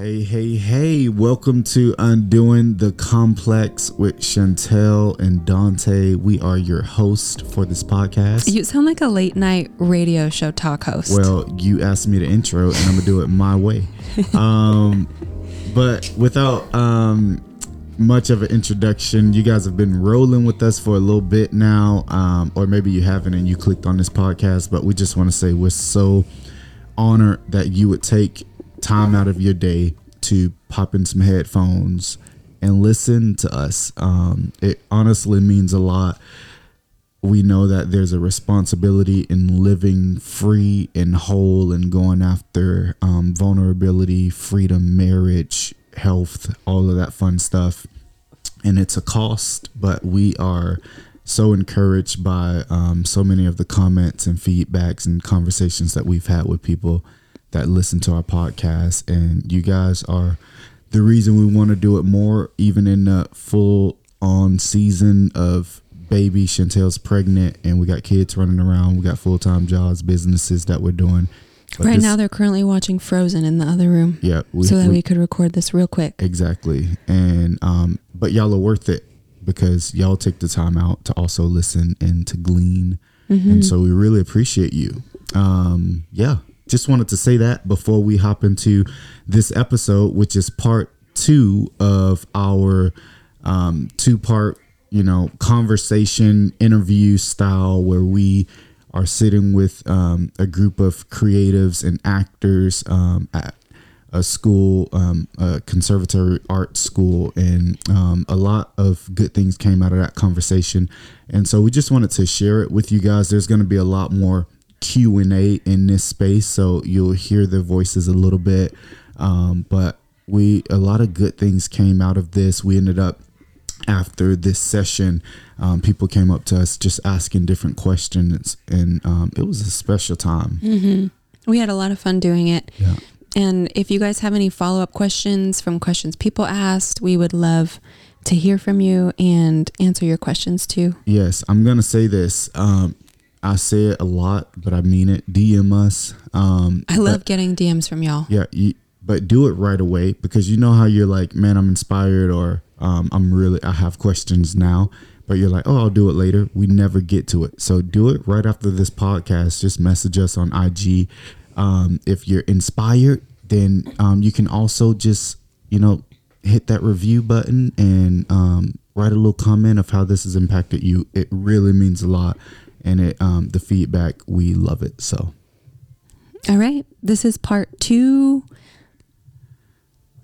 Hey, hey, hey, welcome to Undoing the Complex with Chantel and Dante. We are your host for this podcast. You sound like a late night radio show talk host. Well, you asked me to intro and I'm going to do it my way. Um, but without um, much of an introduction, you guys have been rolling with us for a little bit now, um, or maybe you haven't and you clicked on this podcast, but we just want to say we're so honored that you would take time out of your day to pop in some headphones and listen to us. Um, it honestly means a lot. We know that there's a responsibility in living free and whole and going after um, vulnerability, freedom, marriage, health, all of that fun stuff. And it's a cost, but we are so encouraged by um, so many of the comments and feedbacks and conversations that we've had with people that listen to our podcast. And you guys are the reason we want to do it more, even in the full on season of baby. Chantel's pregnant, and we got kids running around. We got full time jobs, businesses that we're doing. But right this, now, they're currently watching Frozen in the other room. Yeah, we, so that we, we, could record this real quick. Exactly, and um, but y'all are worth it because y'all take the time out to also listen and to glean, mm-hmm. and so we really appreciate you. Um, yeah, just wanted to say that before we hop into this episode, which is part two of our um, two part, you know, conversation interview style where we are sitting with um, a group of creatives and actors um, at a school, um, a conservatory art school, and um, a lot of good things came out of that conversation. And so we just wanted to share it with you guys. There's going to be a lot more Q and A in this space, so you'll hear their voices a little bit. Um, but we a lot of good things came out of this. We ended up after this session, um, people came up to us just asking different questions, and um, it was a special time. Mm-hmm. We had a lot of fun doing it. Yeah. And if you guys have any follow up questions from questions people asked, we would love to hear from you and answer your questions too. Yes, I'm gonna say this. Um, I say it a lot, but I mean it. DM us. Um, I love but, getting DMs from y'all. Yeah, you, but do it right away because you know how you're like, man, I'm inspired, or um, I'm really, I have questions now. But you're like, oh, I'll do it later. We never get to it. So do it right after this podcast. Just message us on IG. Um, if you're inspired, then um, you can also just, you know, hit that review button and um, write a little comment of how this has impacted you. It really means a lot and it um, the feedback we love it so. All right. This is part two.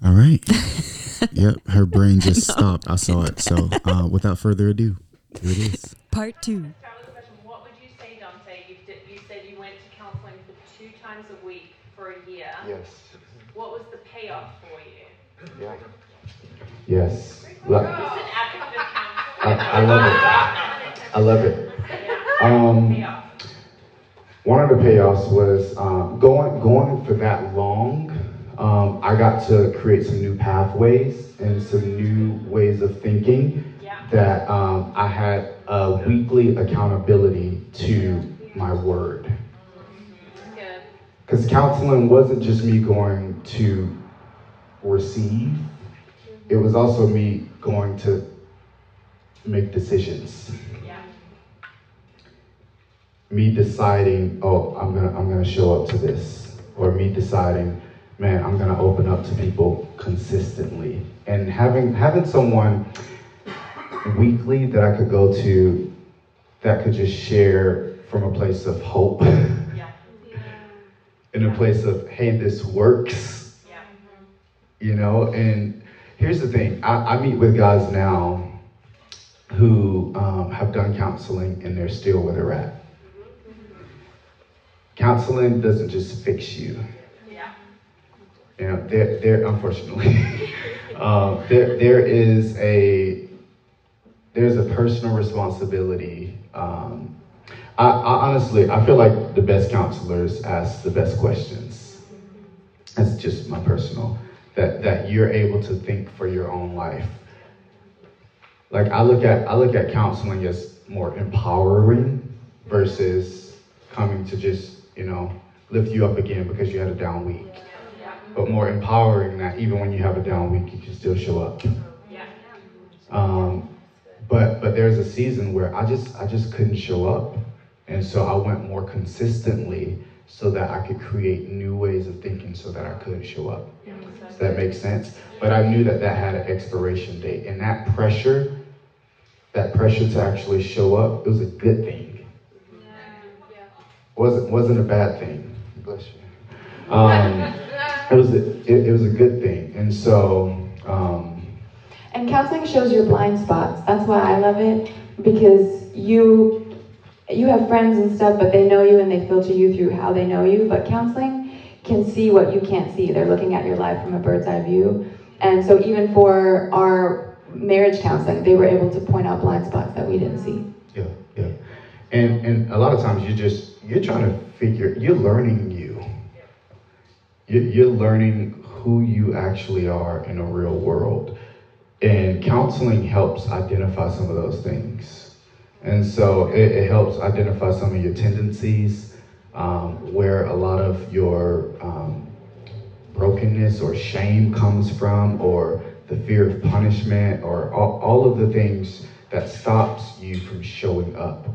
All right. Yep her brain just I stopped. I saw it so uh, without further ado here it is. Part two. What would you say dante? You, did, you said you went to counseling for two times a week for a year. Yes. What was the payoff for you? Yeah. Yes. I, I love it. I love it um, one of the payoffs was um, going going for that long. Um, I got to create some new pathways and some new ways of thinking that um, I had a weekly accountability to my word. Because counseling wasn't just me going to receive, it was also me going to make decisions me deciding, oh, I'm gonna I'm gonna show up to this, or me deciding, man, I'm gonna open up to people consistently, and having having someone weekly that I could go to that could just share from a place of hope, in a place of hey, this works, yeah. you know. And here's the thing: I, I meet with guys now who um, have done counseling and they're still where they're at counseling doesn't just fix you. Yeah. You know, there, there, unfortunately, um, there, there is a, there's a personal responsibility. Um, I, I, honestly, I feel like the best counselors ask the best questions. That's just my personal, that, that you're able to think for your own life. Like I look at, I look at counseling as more empowering versus coming to just you know, lift you up again because you had a down week. but more empowering that even when you have a down week, you can still show up. Um, but but there's a season where I just I just couldn't show up, and so I went more consistently so that I could create new ways of thinking so that I could show up. Does that make sense? But I knew that that had an expiration date, and that pressure, that pressure to actually show up, it was a good thing. Wasn't wasn't a bad thing. Bless you. Um, it was a, it, it was a good thing, and so. Um, And counseling shows your blind spots. That's why I love it because you you have friends and stuff, but they know you and they filter you through how they know you. But counseling can see what you can't see. They're looking at your life from a bird's eye view. And so even for our marriage counseling, they were able to point out blind spots that we didn't see. Yeah, yeah. And and a lot of times you just you're trying to figure you're learning you. You're, learning who you actually are in a real world. And counseling helps identify some of those things. And so it, it helps identify some of your tendencies, um, where a lot of your um, brokenness or shame comes from, or the fear of punishment, or all, all of the things that stops you from showing up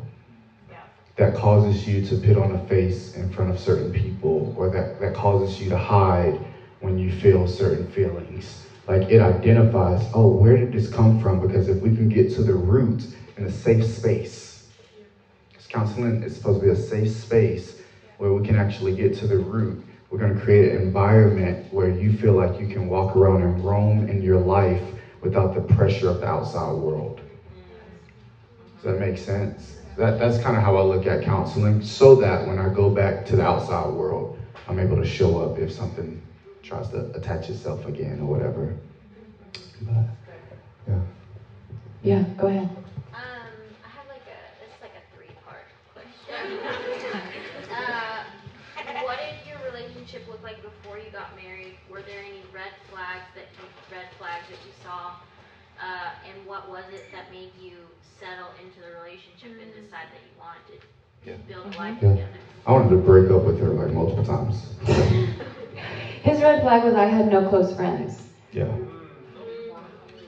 that causes you to put on a face in front of certain people or that, that causes you to hide when you feel certain feelings. Like it identifies, oh, where did this come from? Because if we can get to the root in a safe space, because counseling is supposed to be a safe space where we can actually get to the root. We're going to create an environment where you feel like you can walk around and roam in your life without the pressure of the outside world. Does that make sense? That, that's kind of how I look at counseling, so that when I go back to the outside world, I'm able to show up if something tries to attach itself again or whatever. But, yeah. Yeah, go ahead. Um, I have like a, this like a three-part question. uh, what did your relationship look like before you got married? Were there any red flags that you, red flags that you saw? Uh, and what was it that made you settle into the relationship and mm. decide that you wanted to Yeah. build a mm-hmm. life Yeah. together? I wanted to break up with her like multiple times. His red flag was I had no close friends. Yeah, mm.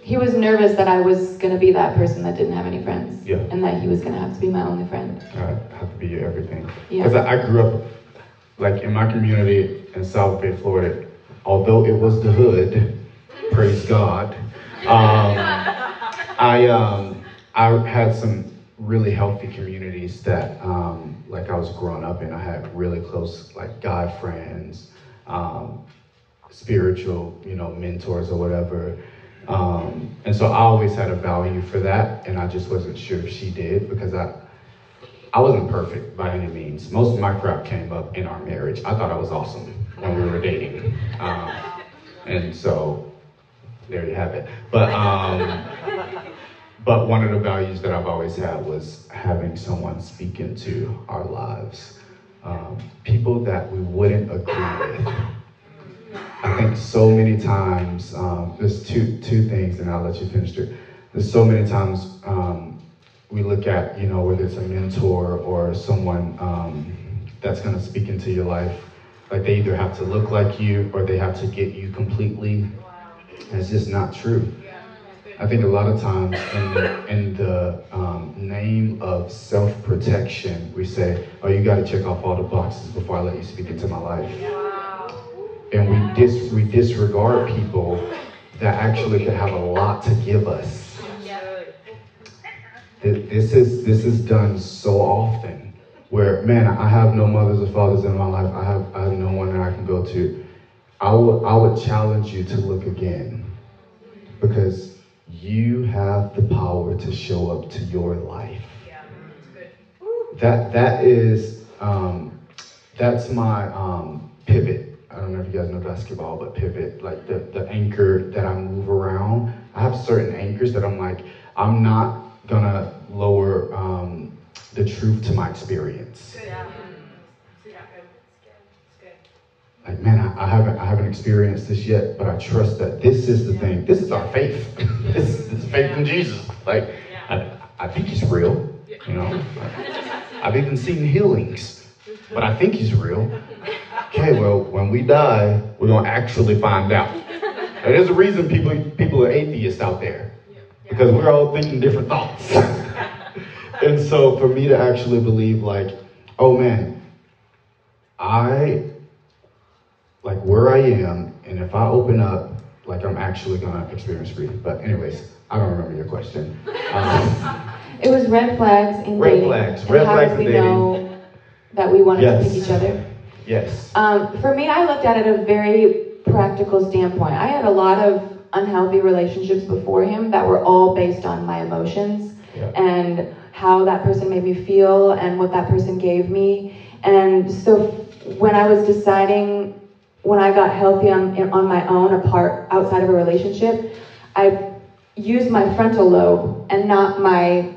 He was nervous that I was going to be that person that didn't have any friends. Yeah. And that he was going to have to be my only friend. I have to be your everything. Yeah. Because I, I grew up, like in my community in South Bay, Florida, although it was the hood, praise God, um, I, um, I had some really healthy communities that, um, like I was growing up in. I had really close, like guy friends, um, spiritual, you know, mentors or whatever. Um, and so I always had a value for that, and I just wasn't sure if she did because I, I wasn't perfect by any means. Most of my crap came up in our marriage. I thought I was awesome when we were dating, um, and so there you have it. But um, but one of the values that I've always had was having someone speak into our lives, um, people that we wouldn't agree with. I think so many times, um, there's two, two things, and I'll let you finish it. There's so many times um, we look at, you know, whether it's a mentor or someone um, that's going to speak into your life, like they either have to look like you or they have to get you completely. And it's just not true. I think a lot of times in the, in the um, name of self protection, we say, oh, you got to check off all the boxes before I let you speak into my life and we dis we disregard people that actually could have a lot to give us. This is this is done so often, where man, I have no mothers or fathers in my life. I have I have no one that I can go to. I would I would challenge you to look again, because you have the power to show up to your life. That that is um, that's my um, pivot. I don't know if you guys know basketball, but pivot, like the, the anchor that I move around. I have certain anchors that I'm like, I'm not gonna lower um, the truth to my experience. Like, man, I, I haven't I haven't experienced this yet, but I trust that this is the thing. This is our faith. this, is, this is faith in Jesus. Like, I, I think he's real. You know, I've even seen healings, but I think he's real. Okay, well, when we die, we're gonna actually find out. And there's a reason people people are atheists out there because we're all thinking different thoughts. and so for me to actually believe, like, oh man, I like where I am, and if I open up, like I'm actually gonna experience freedom. But anyways, I don't remember your question. Um, It was red flags in Red dating. flags. and Red how flags did in we know that we wanted Yes. to pick each other? yes. Um, for me, I looked at it a very practical standpoint. I had a lot of unhealthy relationships before him that were all based on my emotions Yeah. and how that person made me feel and what that person gave me. And so when I was deciding, when I got healthy on, on my own, apart, outside of a relationship, I used my frontal lobe and not my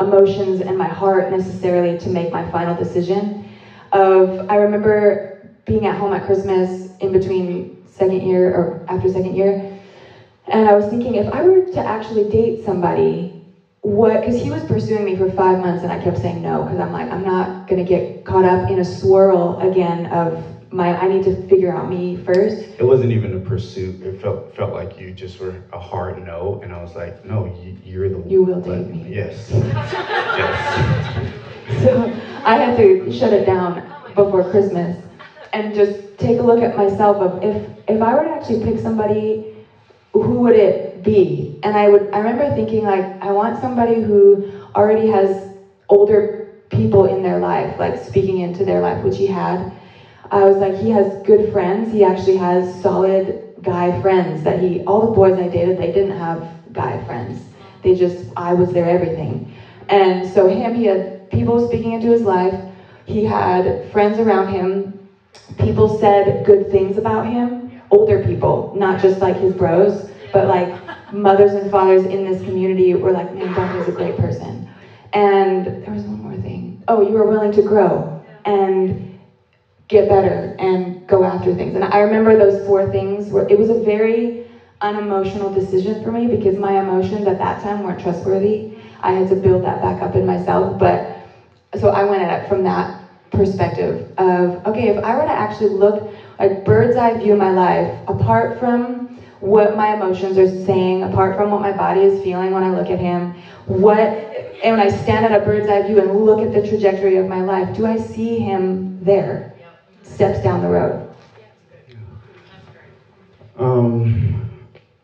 emotions and my heart necessarily to make my final decision. Of i remember being at home at christmas in between second year or after second year and i was thinking if i were to actually date somebody what because he was pursuing me for five months and i kept saying no because i'm like i'm not going to get caught up in a swirl again of my i need to figure out me first It wasn't even a pursuit. It felt felt like you just were a hard no, and I was like, no, you, you're the You will date me. Yes. yes. So I had to shut it down before Christmas and just take a look at myself of if if I were to actually pick somebody, who would it be? And I would I remember thinking like I want somebody who already has older people in their life, like speaking into their life, which he had. I was like, he has good friends. He actually has solid guy friends that he all the boys I dated, they didn't have guy friends. They just I was their everything. And so him, he had people speaking into his life. He had friends around him. People said good things about him. Older people, not just like his bros, but like mothers and fathers in this community were like, man, Dante's a great person. And there was one more thing. Oh, you were willing to grow and get better and go after things. And I remember those four things where it was a very unemotional decision for me because my emotions at that time weren't trustworthy. I had to build that back up in myself. But so I went at it from that perspective of okay, if I were to actually look like bird's eye view my life, apart from what my emotions are saying, apart from what my body is feeling when I look at him, what and when I stand at a bird's eye view and look at the trajectory of my life, do I see him there? Steps down the road. Um,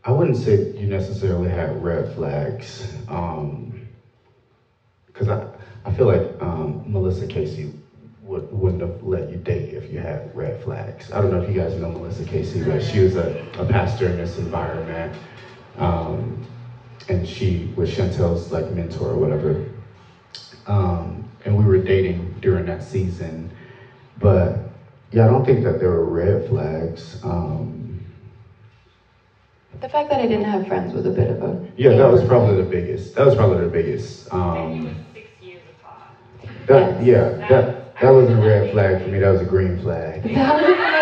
I wouldn't say you necessarily had red flags. Um, because I, I feel like um, Melissa Casey would, wouldn't have let you date if you had red flags. I don't know if you guys know Melissa Casey, but she was a, a pastor in this environment. Um, and she was Chantel's like mentor or whatever. Um, and we were dating during that season. But yeah, I don't think that there were red flags. Um, The fact that I didn't have friends was a bit of a yeah, that was probably the biggest. That was probably the biggest. And Um, was six years apart. that yeah, that that wasn't a red flag for me. That was a green flag. That wasn't a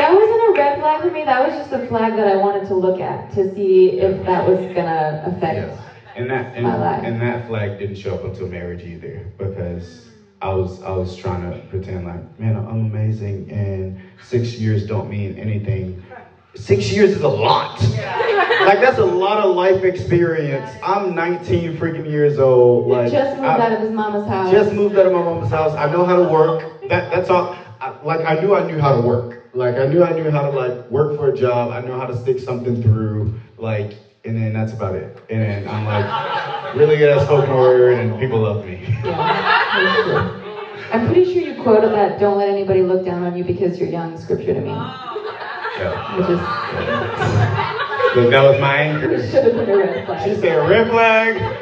that wasn't a red flag for me. That was just a flag that I wanted to look at to see if that was gonna affect. Yes. And that and, My life. and that flag didn't show up until marriage either because I was I was trying to pretend like man I'm amazing and six years don't mean anything. Six years is a lot. like that's a lot of life experience. I'm 19 freaking years old. Like just moved I- out of his mama's house. just moved out of my mom's house. I know how to work. That that's all. I, like I knew I knew how to work. Like I knew I knew how to like work for a job. I know how to stick something through. Like and then that's about it. And then I'm like really good at spoken word, and people love me. Yeah, that's true. I'm pretty sure you quoted that "Don't let anybody look down on you because you're young" scripture to me. Yeah. Which is So that was my anchor. should have been a red She said red flag.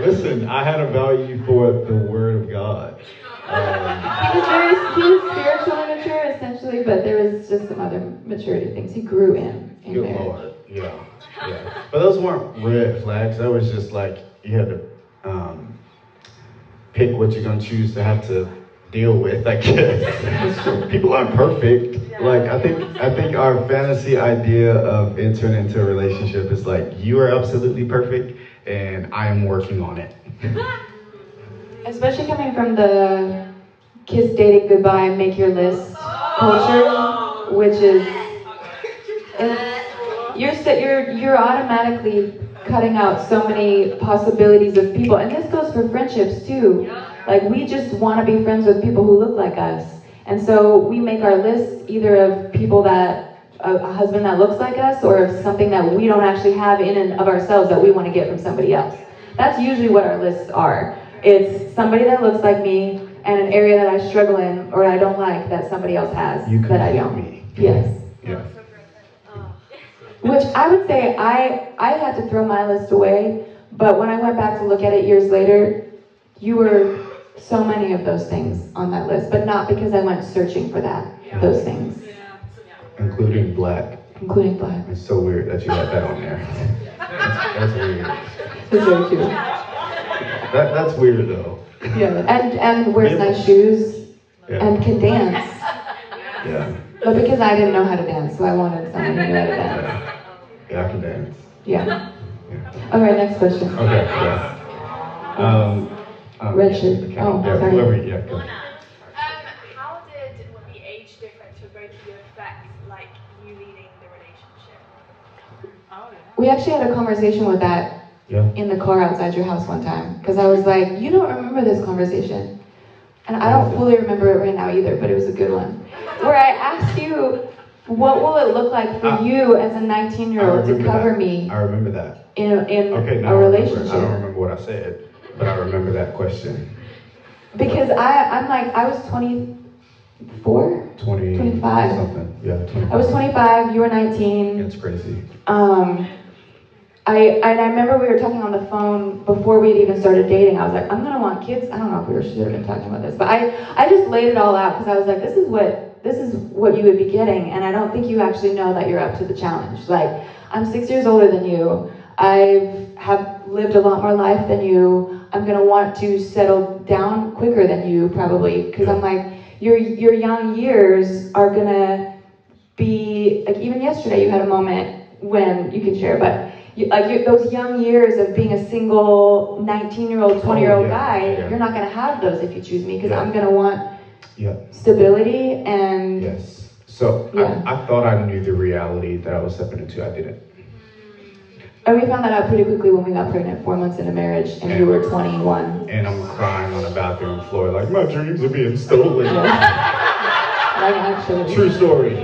Listen, I had a value for the word of God. Um, He was very he was spiritually mature essentially, but there was just some other maturity things he grew in. in Good marriage. lord, yeah, yeah. But those weren't red flags. That was just like you had to um, pick what you're gonna choose to have to deal with. I guess people aren't perfect. Like I think I think our fantasy idea of entering into a relationship is like you are absolutely perfect and I am working on it. Especially coming from the kiss dating goodbye, make your list culture, which is, is you're you're you're automatically cutting out so many possibilities of people, and this goes for friendships too. Like we just want to be friends with people who look like us, and so we make our list either of people that a, husband that looks like us, or of something that we don't actually have in and of ourselves that we want to get from somebody else. That's usually what our lists are. It's somebody that looks like me and an area that I struggle in or I don't like that somebody else has You that I don't. me. Yes. Yeah. Which I would say I I had to throw my list away, but when I went back to look at it years later, you were so many of those things on that list, but not because I went searching for that those things, Including black. including black. It's so weird that you got that on there. That's, that's weird. It's very cute. That, that's weird though. Yeah, and and wears nice shoes Yeah. and can dance, Yeah. but because I didn't know how to dance, so I wanted someone who knew how to dance. Yeah. Yeah, I can dance. Yeah. All right, next question. Okay, yeah. Um, um, Red shirt. okay, Oh, yeah, sorry. Whoever, yeah, go. Um, how did the age difference for both of you affect, like, you leading the relationship? We actually had a conversation with that Yeah. in the car outside your house one time because I was like, you don't remember this conversation. And I don't fully remember it right now either, but it was a good one. Where I asked you, what will it look like for I- you as a 19 year old to cover that. me I remember that. in, a- in Okay, a I relationship? I don't remember what I said, but I remember that question. Because I, I'm like, I was 24. 20 25. something. Yeah, 25. I was 25, you were 19. That's crazy. Um, I and I remember we were talking on the phone before we had even started dating. I was like, I'm gonna want kids. I don't know if we were should have been talking about this, but I I just laid it all out because I was like, this is what this is what you would be getting, and I don't think you actually know that you're up to the challenge. Like, I'm six years older than you. I have lived a lot more life than you. I'm gonna want to settle down quicker than you probably because I'm like your your young years are gonna be like even yesterday you had a moment when you can share, but you, like you, those young years of being a single 19 year old, 20 year old Oh, yeah, guy, yeah. you're not gonna have those if you choose me because Yeah. I'm gonna want Yeah. stability and Yes. So Yeah. I, I thought I knew the reality that I was stepping into. I didn't. and we found that out pretty quickly when we got pregnant four months into marriage and you were 21. And I'm crying on the bathroom floor like my dreams are being stolen. Like. True story.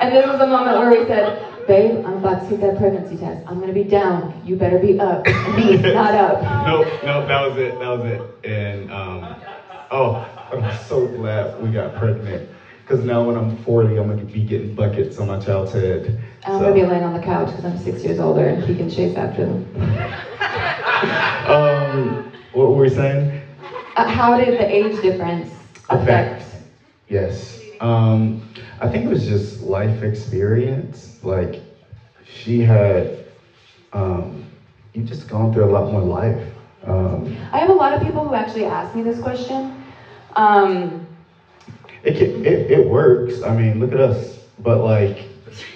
And this was a moment where we said, babe, I'm about to take that pregnancy test. I'm gonna be down. You better be up. And he's not up. Nope, nope, that was it. That was it. And um, oh, I'm so glad we got pregnant. Because now when I'm 40, I'm gonna be getting buckets on my child's head. I'm So, gonna be laying on the couch because I'm six years older and he can chase after them. um, what were we saying? Uh, how did the age difference affect? Yes. Um, I think it was just life experience. Like, she had, um, you just gone through a lot more life. Um, I have a lot of people who actually ask me this question. Um, it, can, it it works. I mean, look at us. But like,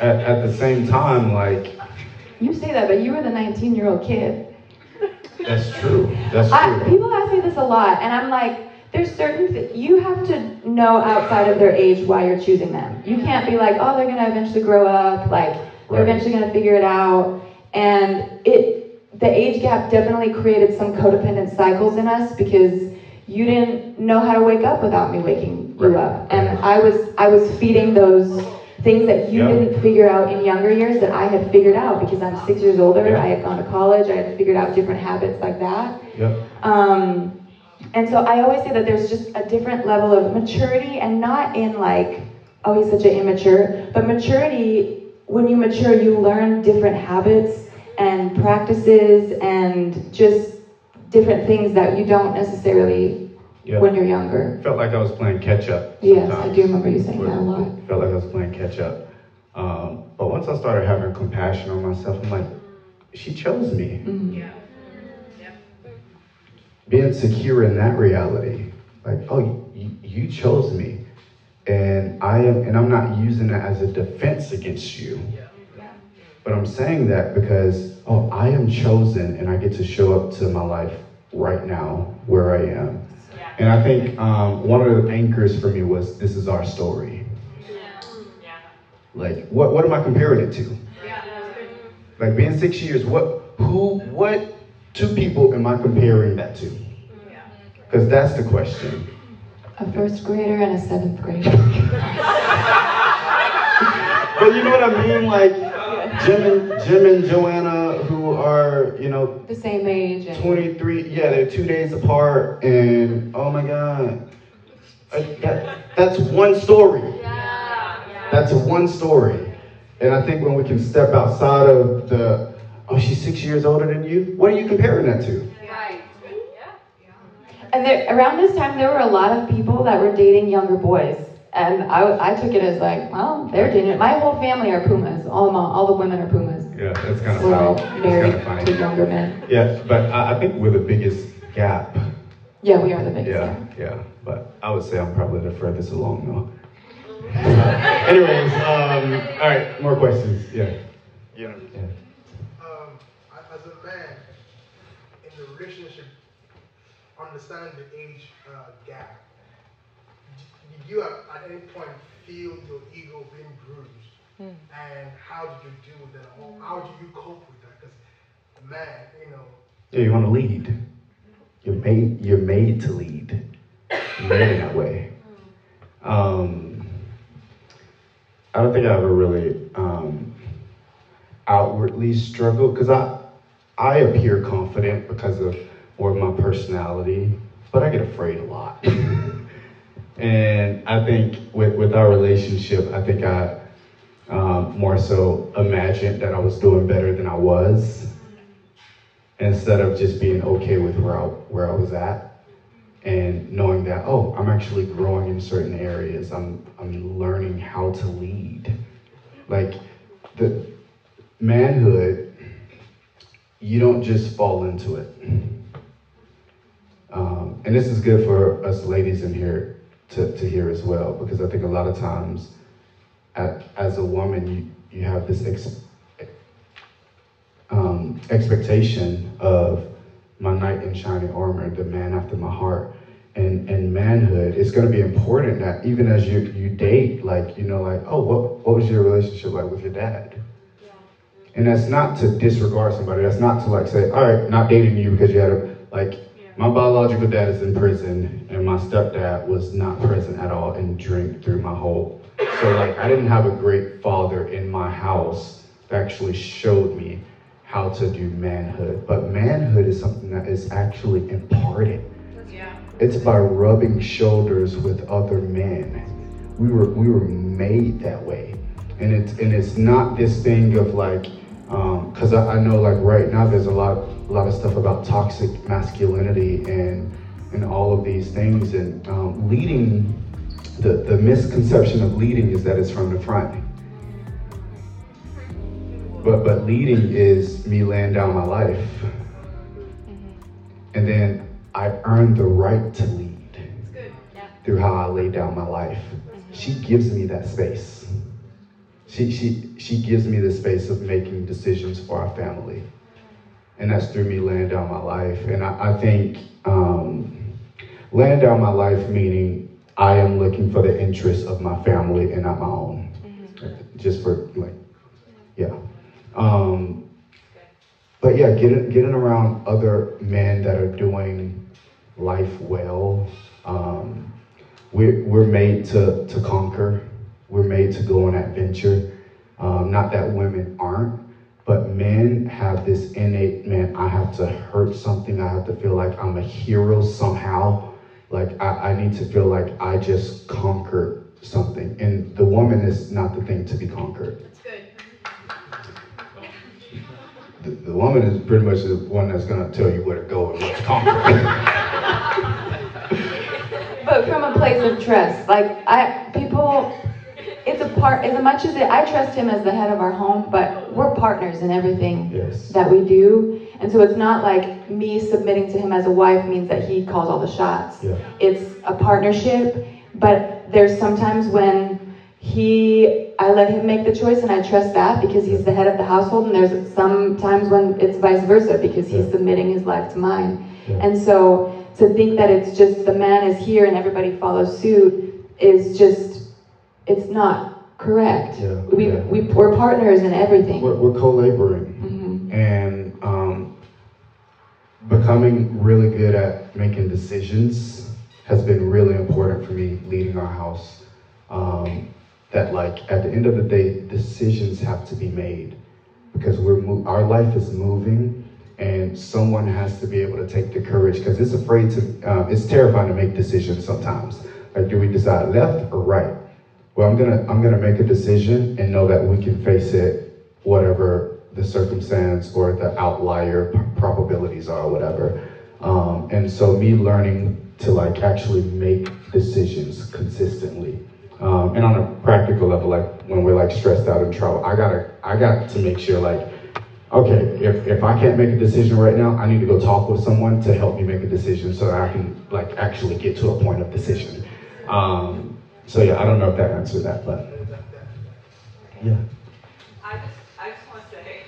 at, at the same time, like, you say that, but you were the 19 year old kid. that's true. That's I, true. people ask me this a lot, and I'm like, there's certain th- you have to know outside of their age why you're choosing them. You can't be like, oh, they're gonna eventually grow up, like they're Right. eventually gonna figure it out. And it the age gap definitely created some codependent cycles in us because you didn't know how to wake up without me waking you up, and I was I was feeding those things that you Yeah. didn't figure out in younger years that I had figured out because I'm six years older. Yeah. I had gone to college. I had figured out different habits like that. Yep. Um, and so I always say that there's just a different level of maturity, and not in like, oh, he's such an immature, but maturity, when you mature, you learn different habits and practices and just different things that you don't necessarily Yeah. when you're younger. Felt like I was playing catch up. Yes, I do remember you saying that a lot. Felt like I was playing catch up. Um, but once I started having compassion on myself, I'm like, she chose me. Mhm. Being secure in that reality, like, oh, you, you chose me, and I am, and I'm not using that as a defense against you. Yeah. But I'm saying that because, oh, I am chosen, and I get to show up to my life right now where I am, And I think um, one of the anchors for me was this is our story. Like, what, what am I comparing it to? Like being six years, what, who, what two people am I comparing that to? Because that's the question. A first grader and a seventh grader. But you know what I mean? Like Jim and Jim and Joanna, who are you know the same age. And 23. Yeah, they're two days apart, and oh my God, that, that's one story. Yeah. That's one story. And I think when we can step outside of the, oh, she's six years older than you. What are you comparing that to? And there, around this time, there were a lot of people that were dating younger boys. And I, I took it as like, well, they're dating. My whole family are Pumas. All my, all the women are Pumas. Yeah, that's kind of We're all funny. married That's kind of to funny. younger men. Yeah, but I, I think we're the biggest gap. Yeah, we are the biggest. Yeah, yeah. But I would say I'm probably the furthest along though. Anyways, um, all right, more questions. Yeah. Yeah. yeah. um, as a man in the relationship, understand the age uh, gap. Did you at, at any point feel your ego being bruised? And how did you deal with that? Or how do you cope with that? Because, man, you know, Yeah, you want to lead. You're made. You're made to lead. You're made in that way. Um, I don't think I ever really um, outwardly struggled because I I appear confident because of more of my personality, but I get afraid a lot. and I think with with our relationship, I think I um, more so imagined that I was doing better than I was instead of just being okay with where I, where I was at and knowing that oh I'm actually growing in certain areas. I'm I'm learning how to lead. Like the manhood you don't just fall into it. Um, and this is good for us ladies in here to, to hear as well because I think a lot of times as a woman you, you have this ex, um, expectation of my knight in shining armor, the man after my heart. And, and manhood, it's going to be important that even as you, you date, like, you know, like, oh, what, what was your relationship like with your dad? And that's not to disregard somebody. That's not to like say, all right, not dating you because you had a, like, my biological dad is in prison and my stepdad was not present at all and drank through my whole. So like, I didn't have a great father in my house that actually showed me how to do manhood. But manhood is something that is actually imparted. Yeah. It's by rubbing shoulders with other men. We were we were made that way, and it's and it's not this thing of like, because I, I know like right now there's a lot a lot of stuff about toxic masculinity and and all of these things and um, leading. The the misconception of leading is that it's from the front. But but leading is me laying down my life. And then I earned the right to lead through how I lay down my life. She gives me that space. She, she, she gives me the space of making decisions for our family. And that's through me laying down my life. And I, I think um, laying down my life meaning I am looking for the interests of my family and not my own. Just for like, yeah. Um, but yeah, getting getting around other men that are doing life well. Um, we're we're made to to conquer. We're made to go on adventure. Um, not that women aren't, but men have this innate man. I have to hurt something. I have to feel like I'm a hero somehow. Like I, I need to feel like I just conquered something. And the woman is not the thing to be conquered. That's good. The, the woman is pretty much the one that's gonna tell you where to go and what to conquer. But from a place of trust, like I, people, it's a part. As much as it, I trust him as the head of our home, but we're partners in everything yes. that we do, and so it's not like me submitting to him as a wife means that he calls all the shots. Yeah. It's a partnership, but there's sometimes when he, I let him make the choice, and I trust that because he's the head of the household, and there's some times when it's vice versa because he's Yeah. submitting his life to mine. Yeah. And so to think that it's just the man is here and everybody follows suit is just, it's not correct. Yeah, we, yeah. we, we're partners in everything. We're, we're co-laboring. Mm-hmm. and um, becoming really good at making decisions has been really important for me leading our house um, that like at the end of the day decisions have to be made because we're mo- our life is moving and someone has to be able to take the courage because it's afraid to um, it's terrifying to make decisions sometimes like do we decide left or right well i'm gonna i'm gonna make a decision and know that we can face it whatever the circumstance or the outlier probabilities are, whatever. Um, and so me learning to like actually make decisions consistently. Um, and on a practical level, like when we're like stressed out in trouble, I gotta, I got to make sure like, okay, if, if I can't make a decision right now, I need to go talk with someone to help me make a decision so that I can like actually get to a point of decision. Um, so yeah, I don't know if that answered that, but yeah. I just, I just want to say,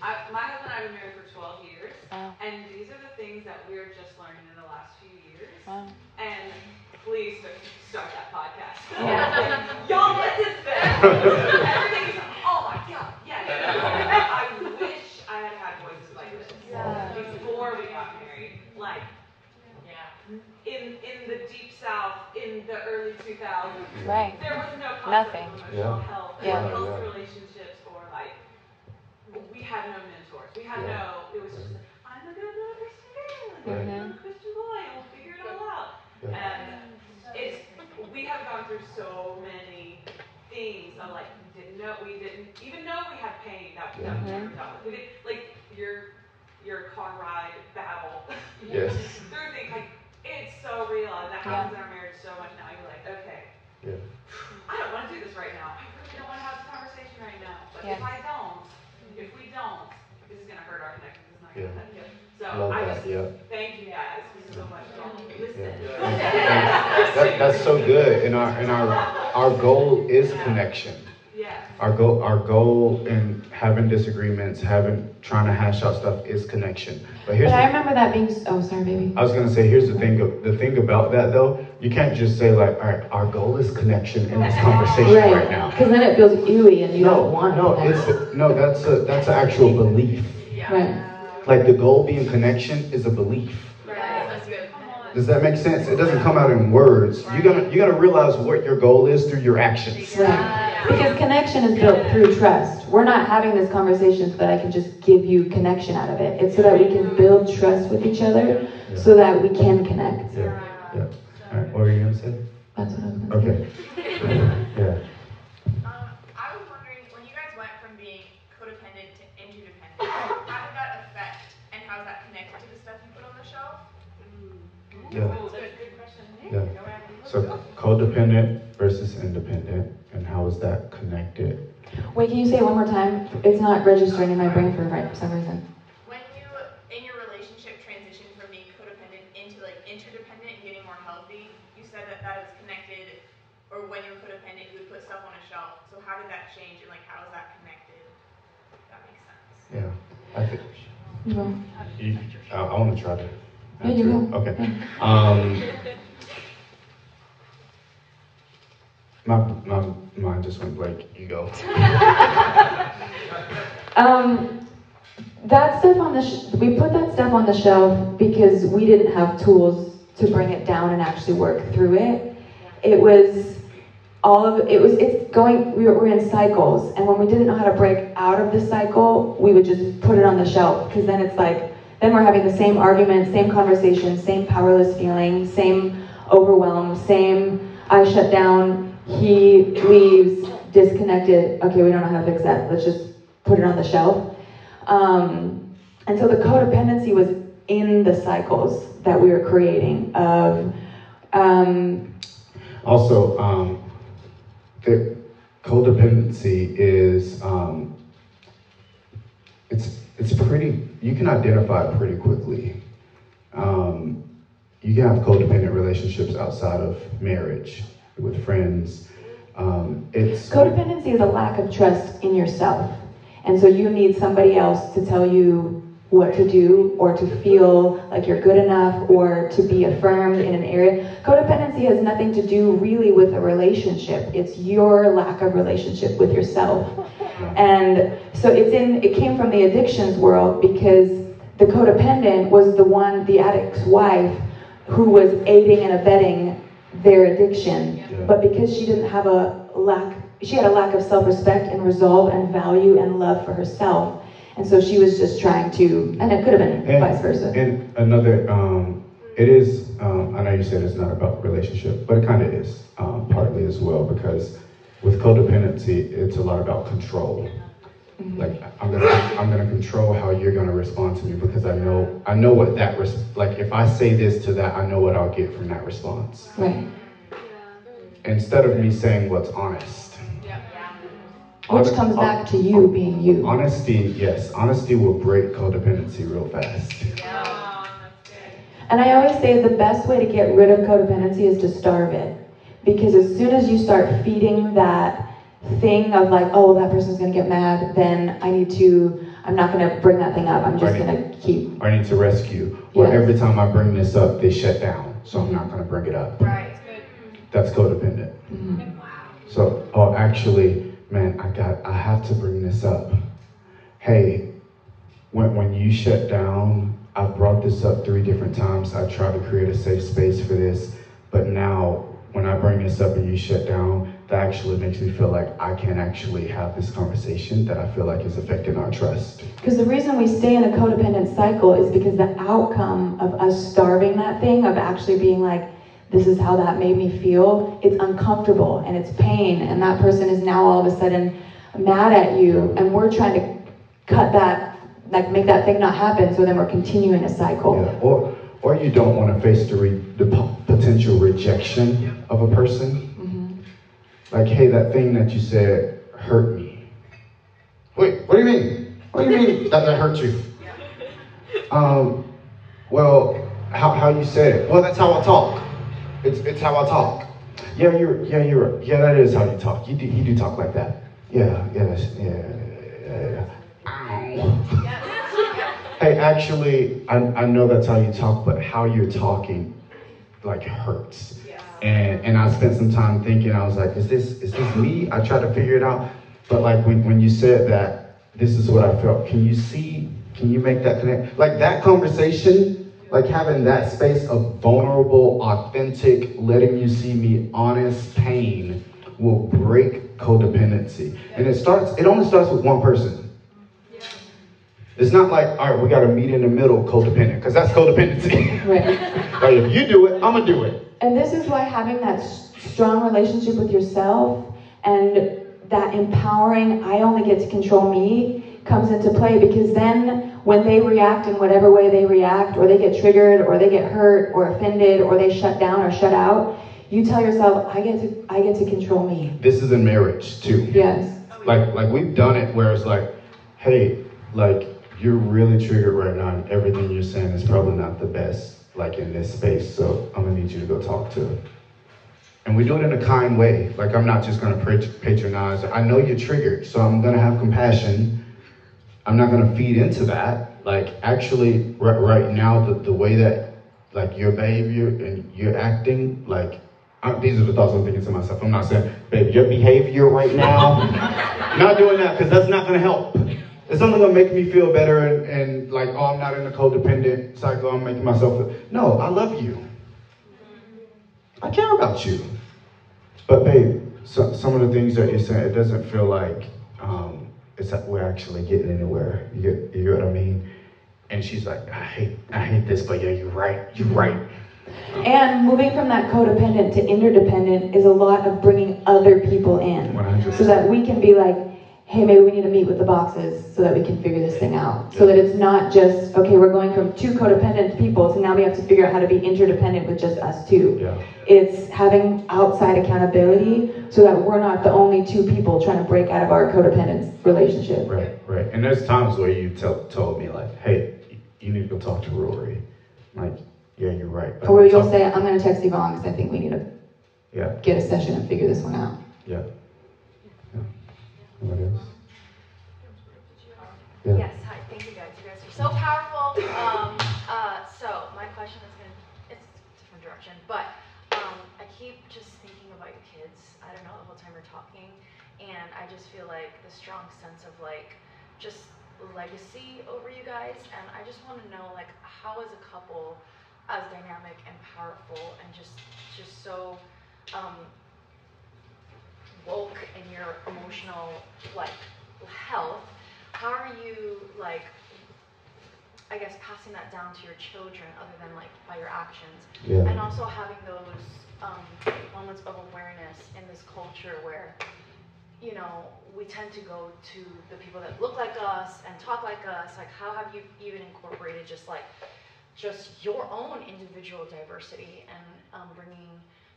I, my husband and I have been married for 12 years, Wow. and these are the things that we're just learning in the last few years. Wow. And please start that podcast. Yeah. Oh. Y'all listen to this. Everything is, oh my God, yeah. I wish I had had voices like this before we got married. Like, in in the deep south in the early 2000s. Right. There was no concept Nothing. of Yeah. health or Yeah. health Yeah. relationships or like we had no mentors. We had Yeah. no. It was just I'm a good little Christian girl. I'm a good Christian boy. and We'll figure it all out. Yeah. And it's we have gone through so many things of like we didn't know we didn't even know we had pain that, that we never dealt with. We did, like your your car ride battle. Yes. through things like it's so real and that happens in our marriage so much now. You're like, okay, Yeah. I don't want to do this right now. I really don't want to have this conversation right now. But if Yeah. I don't, if we don't, this is gonna hurt our connection. This is not gonna Yeah. help you. So Love I that, just yeah. thank you guys so much. Don't listen. That, that's so good. And our and our our goal is connection. Yeah. Our goal our goal in having disagreements, having trying to hash out stuff is connection. But here's But I the, remember that being, oh, sorry, baby. I was gonna say here's the thing the thing about that though, you can't just say like, all right, our goal is connection in this conversation right, now. Because then it feels ewy and you no, don't want no, that. it's no, that's a that's an actual belief. Right. Like the goal being connection is a belief. Does that make sense? It doesn't come out in words. You're gonna you're gonna realize what your goal is through your actions. Right. Because connection is built through trust. We're not having this conversation so that I can just give you connection out of it. It's so that we can build trust with each other so that we can connect. Yeah. Yeah. All right. What were you gonna say? That's what I was going to say. Okay. Yeah. Um, I was wondering, when you guys went from being codependent to interdependent, how did that affect and how is that connected to the stuff you put on the shelf? Yeah. That's a good question. Yeah. So codependent versus independent, and how is that connected? Wait, can you say it one more time? It's not registering in my brain for right- some reason. When you, in your relationship, transitioned from being codependent into like interdependent and getting more healthy, you said that that is connected, or when you were codependent, you would put stuff on a shelf. So how did that change and like how is that connected? If that makes sense. Yeah. I think You go. you, I, I want to try to. Yeah, you go. Okay. Um, my my mind just went blank. You go. Um, that stuff on the sh- we put that stuff on the shelf because we didn't have tools to bring it down and actually work through it. It was all of it was it's going we were, we're in cycles and when we didn't know how to break out of the cycle we would just put it on the shelf because then it's like then we're having the same argument same conversation same powerless feeling same overwhelm same i shut down he leaves disconnected okay we don't know how to fix that let's just put it on the shelf. Um, and so the codependency was in the cycles that we were creating of um, Also, um, the codependency is um, it's it's pretty. You can identify pretty quickly. Um, you can have codependent relationships outside of marriage with friends. Um, it's Codependency is a lack of trust in yourself. And so you need somebody else to tell you what to do or to feel like you're good enough or to be affirmed in an area. Codependency has nothing to do really with a relationship. It's your lack of relationship with yourself. And so it's in it came from the addictions world because the codependent was the one, the addict's wife, who was aiding and abetting their addiction. Yeah. But because she didn't have a lack, she had a lack of self-respect and resolve and value and love for herself. And so she was just trying to, and it could have been And- vice versa. And another, um, it is, um, I know you said it's not about relationship, but it kind of is, um, partly as well, because with codependency, it's a lot about control. Mm-hmm. Like, I'm gonna, I'm gonna control how you're gonna respond to me because I know, I know what that, res- like, if I say this to that, I know what I'll get from that response. Right. Instead of me saying what's honest. Yeah. Which Hon- comes back to you being you. Honesty, yes, honesty will break codependency real fast. Yeah. And I always say the best way to get rid of codependency is to starve it. Because as soon as you start feeding that thing of like, oh, well, that person's gonna get mad, then I need to, I'm not gonna bring that thing up. I'm just Right. gonna keep. I need to rescue. Or Yes. every time I bring this up, they shut down, so I'm not gonna bring it up. Right. That's codependent. Mhm. So, oh, actually, man, I got, I have to bring this up. Hey, when, when you shut down, I've brought this up three different times. I tried to create a safe space for this, but now when I bring this up and you shut down, that actually makes me feel like I can't actually have this conversation that I feel like is affecting our trust. Because the reason we stay in a codependent cycle is because the outcome of us starving that thing, of actually being like, this is how that made me feel, it's uncomfortable and it's pain, and that person is now all of a sudden mad at you, and we're trying to cut that, like make that thing not happen, so then we're continuing a cycle. Yeah, or or you don't want to face the re, the po- potential rejection of a person. Like, hey, that thing that you said hurt me. Wait, what do you mean? What do you mean that that hurt you? Um, well, how how you said it? Well, that's how I talk. It's it's how I talk. Yeah, you're yeah you're yeah that is how you talk. You do you do talk like that. Yeah yeah yeah yeah. yeah. Ow. Hey, actually, I, I know that's how you talk, but how you're talking, like, hurts. Yeah. And and I spent some time thinking. I was like, is this is this me? I tried to figure it out, but like when when you said that, this is what I felt. Can you see? Can you make that connect? Like that conversation, like having that space of vulnerable, authentic, letting you see me, honest pain, will break codependency. And it starts. It only starts with one person. It's not like, all right, we got to meet in the middle, codependent, because that's codependency. Right. like, if you do it, I'm gonna do it. And this is why having that strong relationship with yourself and that empowering, I only get to control me, comes into play because then when they react in whatever way they react, or they get triggered, or they get hurt, or offended, or they shut down or shut out, you tell yourself, I get to, I get to control me. This is in marriage too. Yes. Like, like we've done it where it's like, hey, like you're really triggered right now, and everything you're saying is probably not the best, like in this space. So I'm gonna need you to go talk to. Her. And we do it in a kind way. Like I'm not just gonna patronize. I know you're triggered, so I'm gonna have compassion. I'm not gonna feed into that. Like actually, right, right now, the, the way that like your behavior and you're acting, like I, these are the thoughts I'm thinking to myself. I'm not saying, babe, your behavior right now, not doing that because that's not gonna help. It's only gonna make me feel better and, and like, oh, I'm not in a codependent cycle. I'm making myself. Feel. No, I love you. I care about you. But babe, so, some of the things that you're saying, it doesn't feel like um, it's that we're actually getting anywhere. You get, you get what I mean? And she's like, I hate, I hate this, but yeah, you're right. You're right. And moving from that codependent to interdependent is a lot of bringing other people in. 100%. So that we can be like, hey, maybe we need to meet with the boxes so that we can figure this thing out. So that it's not just, okay, we're going from two codependent people to now we have to figure out how to be interdependent with just us two. Yeah. It's having outside accountability so that we're not the only two people trying to break out of our codependent relationship. Right, right. And there's times where you tell, told me like, hey, you need to go talk to Rory. Like, yeah, you're right. Or you'll say, I'm going to text Yvonne because I think we need to yeah, get a session and figure this one out. yeah. Else? Yeah. Yes, hi, thank you guys. You guys are so powerful. Um, uh, so my question is gonna, it's a different direction, but um, I keep just thinking about your kids. I don't know the whole time we're talking, and I just feel like the strong sense of like just legacy over you guys, and I just want to know like how as a couple, as dynamic and powerful, and just just so um, woke in your emotional like health how are you like i guess passing that down to your children other than like by your actions Yeah. and also having those um, moments of awareness in this culture where you know we tend to go to the people that look like us and talk like us like how have you even incorporated just like just your own individual diversity and um, bringing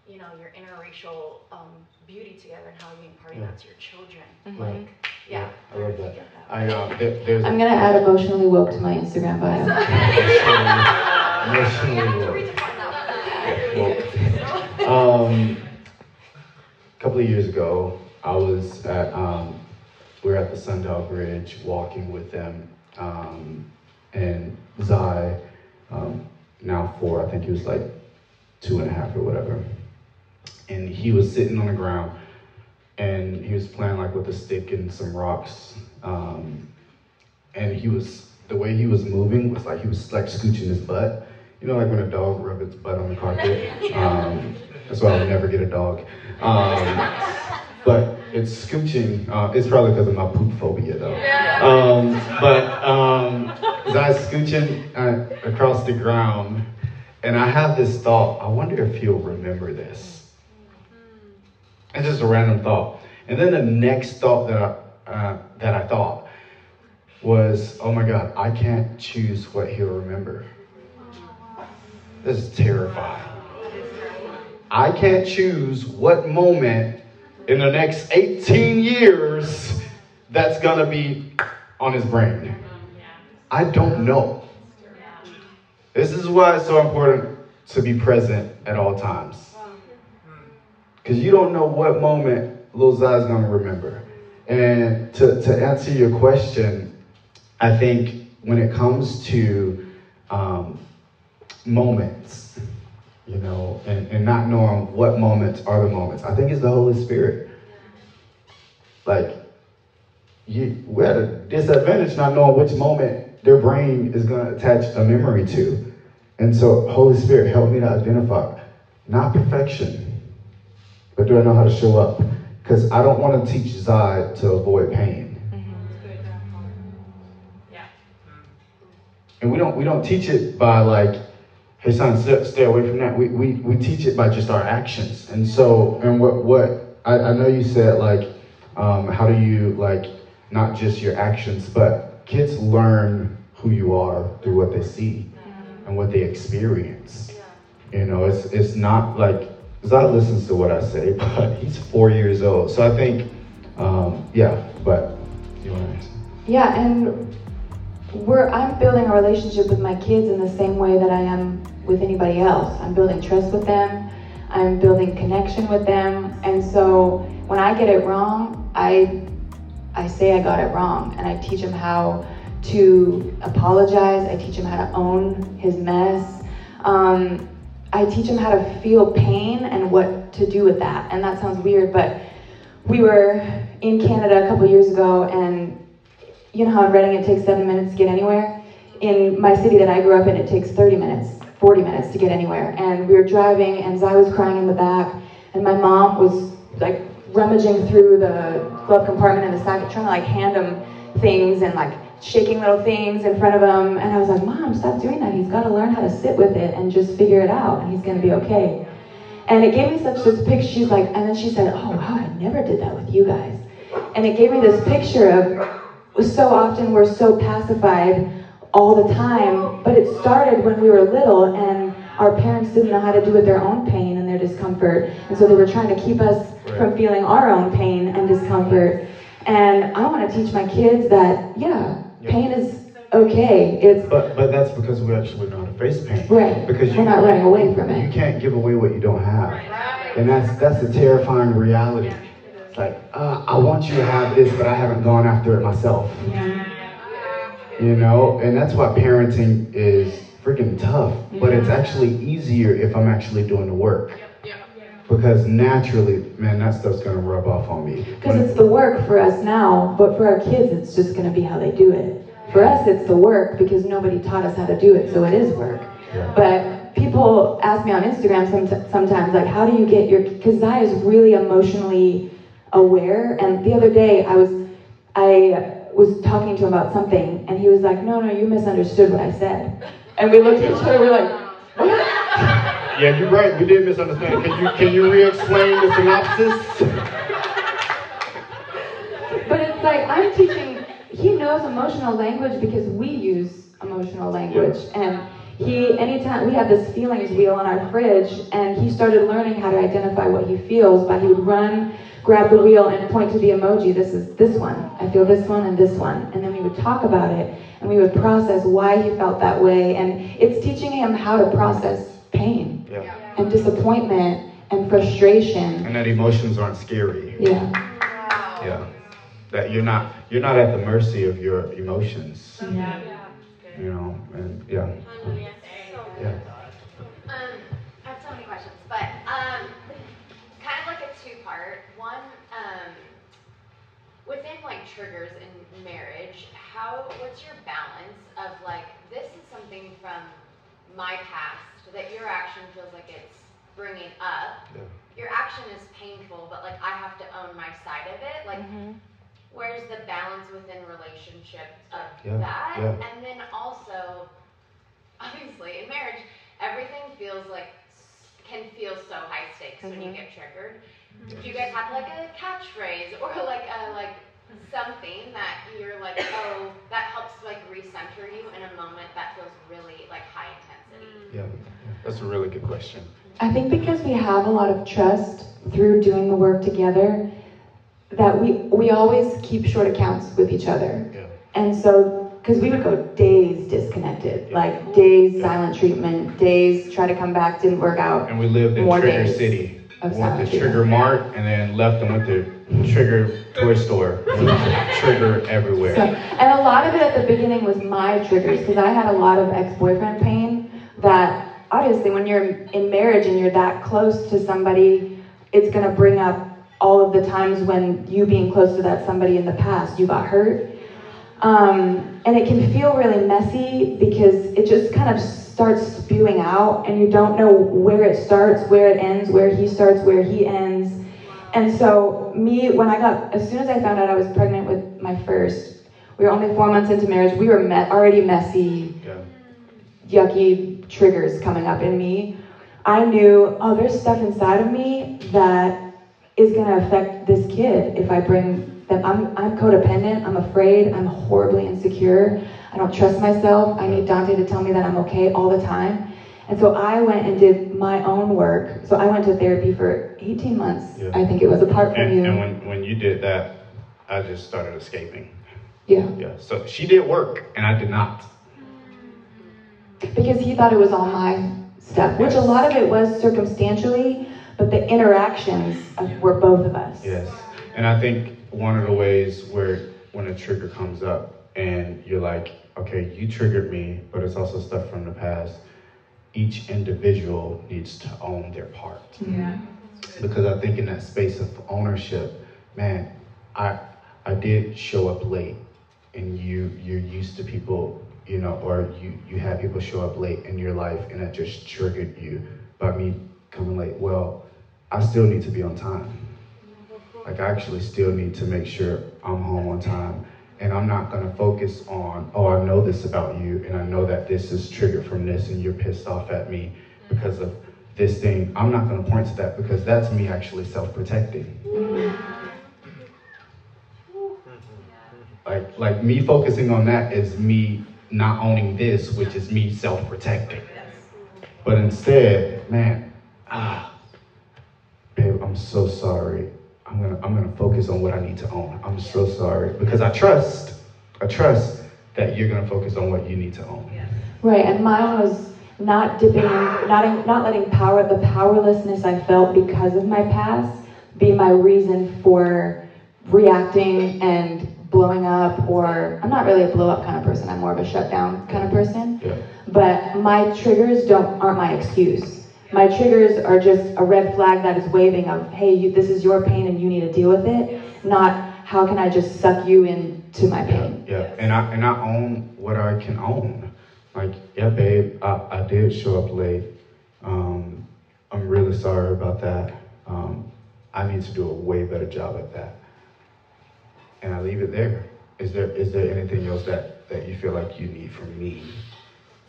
you know your interracial um, beauty together and how you imparting Yeah. that to your children Mhm. like yeah, I love where do you that. get that? I uh, there, there's I'm gonna add emotionally woke to my Instagram bio. emotionally you have to woke. redefine that. Um, a couple of years ago, I was at um, we were at the Sundial Bridge walking with them, um, and Zai, um, now four, I think he was like two and a half or whatever, and he was sitting on the ground, and he was playing like with a stick and some rocks, um, and he was the way he was moving was like he was like scooching his butt. You know, like when a dog rubs its butt on the carpet. Um, that's why I would never get a dog. Um, but it's scooching. Uh, it's probably because of my poop phobia, though. Um, but um, as I was scooching uh, across the ground, and I have this thought. I wonder if he'll remember this. It's just a random thought. And then the next thought that I, uh, that I thought was, oh my God, I can't choose what he'll remember. This is terrifying. I can't choose what moment in the next 18 years that's gonna be on his brain. I don't know. This is why it's so important to be present at all times. Because you don't know what moment Lil Zai's gonna remember. And to, to answer your question, I think when it comes to um, moments, you know, and, and not knowing what moments are the moments, I think it's the Holy Spirit. Like, you, we're at a disadvantage not knowing which moment their brain is to attach a memory to. And so, Holy Spirit, help me to identify not perfection, but do I know how to show up? Because I don't want to teach Zai to avoid pain. Yeah. And we don't we don't teach it by like, hey son, stay, stay away from that. We, we we teach it by just our actions. And so and what what I, I know you said like, um, how do you like not just your actions, but kids learn who you are through what they see and what they experience. You know, it's it's not like Zai listens to what I say, but he's four years old. So I think, um, yeah. But you want to answer? Yeah, and we're I'm building a relationship with my kids in the same way that I am with anybody else. I'm building trust with them. I'm building connection with them. And so when I get it wrong, I I say I got it wrong and I teach him how to apologize. I teach him how to own his mess. Um, I teach them how to feel pain and what to do with that. And that sounds weird, but we were in Canada a couple years ago and you know how in Redding it takes seven minutes to get anywhere? In my city that I grew up in, it takes 30 minutes, 40 minutes to get anywhere. And we were driving, and Zai was crying in the back, and my mom was like rummaging through the glove compartment in the back, trying to like hand him things and like shaking little things in front of him. And I was like, Mom, stop doing that. He's got to learn how to sit with it and just figure it out, and he's going to be okay. And it gave me such this picture. She's like, and then she said, Oh, wow, I never did that with you guys. And it gave me this picture of so often we're so pacified all the time, but it started when we were little and our parents didn't know how to do with their own pain and their discomfort. And so they were trying to keep us from feeling our own pain and discomfort. And I want to teach my kids that, yeah, pain is okay. It's But but that's because we actually know how to face pain. right. Because we're not running away from it. You can't give away what you don't have. And that's that's a terrifying reality. It's like, uh, I want you to have this, but I haven't gone after it myself. You know, and that's why parenting is freaking tough. But it's actually easier if I'm actually doing the work. Because naturally, man, that stuff's gonna rub off on me. Because it's the work for us now, but for our kids, it's just going to be how they do it. For us, it's the work because nobody taught us how to do it, so it is work. Yeah. But people ask me on Instagram some, sometimes, like, how do you get your? Because Zai is really emotionally aware. And the other day, I was, I was talking to him about something, and he was like, "No, no, you misunderstood what I said." And we looked at each other, we're like, "What?" Yeah, you're right. We did misunderstand. Can you can you re-explain the synopsis? But it's like I'm teaching. He knows emotional language because we use emotional language, and he anytime we have this feelings wheel on our fridge, and he started learning how to identify what he feels. But he would run, grab the wheel, and point to the emoji. This is this one. I feel this one and this one, and then we would talk about it, and we would process why he felt that way, and it's teaching him how to process pain Yeah. and disappointment and frustration. And that emotions aren't scary. Yeah. Yeah. That you're not you're not at the mercy of your emotions. Yeah. You know, and yeah. Yeah. Um, I have so many questions, but um, kind of like a two-part. One, um, within like triggers in marriage, how what's your balance of like this is something from my past that your action feels like it's bringing up. Yeah. Your action is painful, but like I have to own my side of it. Like mm-hmm. where's the balance within relationships of Yeah, that? yeah. And then also, obviously, in marriage, everything feels like can feel so high stakes when you mm-hmm. get triggered. Mm-hmm. Do you guys have like a catchphrase or like a like something that you're like, oh, that helps like recenter you in a moment that feels really like high intensity? Mm. Yeah. That's a really good question. I think because we have a lot of trust through doing the work together, that we we always keep short accounts with each other. Yeah. And so, because we would go days disconnected, like days silent treatment, days try to come back, didn't work out. And we lived in More Trigger days City. Went to Trigger. Mart and then left and went to Trigger Toy Store. Trigger everywhere. So, and a lot of it at the beginning was my triggers because I had a lot of ex-boyfriend pain that obviously when you're in marriage and you're that close to somebody, it's going to bring up all of the times when you being close to that somebody in the past, you got hurt. Um, and it can feel really messy because it just kind of starts spewing out and you don't know where it starts, where it ends, where he starts, where he ends. And so, me, when I got, as soon as I found out I was pregnant with my first, we were only four months into marriage, we were met, already messy, Yeah. yucky triggers coming up in me. I knew, oh, there's stuff inside of me that is going to affect this kid if I bring them. I'm, I'm codependent. I'm afraid. I'm horribly insecure. I don't trust myself. I need Dante to tell me that I'm okay all the time. And so I went and did my own work. So I went to therapy for 18 months, Yeah. I think it was, apart from And, you. and when, when you did that, I just started escaping. yeah. Yeah. So she did work and I did not. because he thought it was all my stuff, which a lot of it was circumstantially, but the interactions were both of us. Yes. And I think one of the ways where when a trigger comes up and you're like, okay, you triggered me, but it's also stuff from the past, each individual needs to own their part. Yeah. Because I think in that space of ownership, man, I I did show up late and you you're used to people, you know, or you you had people show up late in your life and that just triggered you by me coming late. Well, I still need to be on time. Like I actually still need to make sure I'm home on time. And I'm not gonna focus on, oh, I know this about you, and I know that this is triggered from this, and you're pissed off at me because of this thing. I'm not gonna point to that because that's me actually self-protecting. Like, like me focusing on that is me not owning this, which is me self-protecting. But instead, man, ah, babe, I'm so sorry. I'm gonna I'm gonna focus on what I need to own. I'm so sorry because I trust, I trust that you're gonna focus on what you need to own. Right, and mine was not dipping, not not letting power, the powerlessness I felt because of my past, be my reason for reacting and blowing up, or I'm not really a blow up kind of person. I'm more of a shutdown kind of person. Yeah. But my triggers don't aren't my excuse. My triggers are just a red flag that is waving of, hey, you, this is your pain and you need to deal with it. Not how can I just suck you into my pain. Yeah, and I and I own what I can own. Like, yeah, babe, I, I did show up late. Um, I'm really sorry about that. Um, I need to do a way better job at that. And I leave it there. Is there is there anything else that, that you feel like you need from me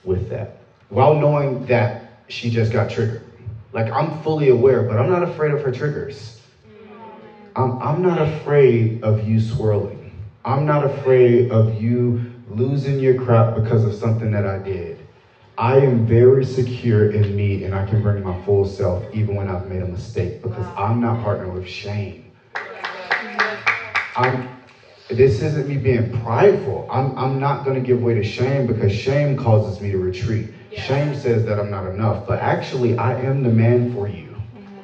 with that? While knowing that she just got triggered. Like I'm fully aware, but I'm not afraid of her triggers. I'm, I'm not afraid of you swirling. I'm not afraid of you losing your crap because of something that I did. I am very secure in me and I can bring my full self even when I've made a mistake because I'm not partnered with shame. I'm, this isn't me being prideful. I'm, I'm not going to give way to shame because shame causes me to retreat. Shame says that I'm not enough, but actually, I am the man for you. Mm-hmm.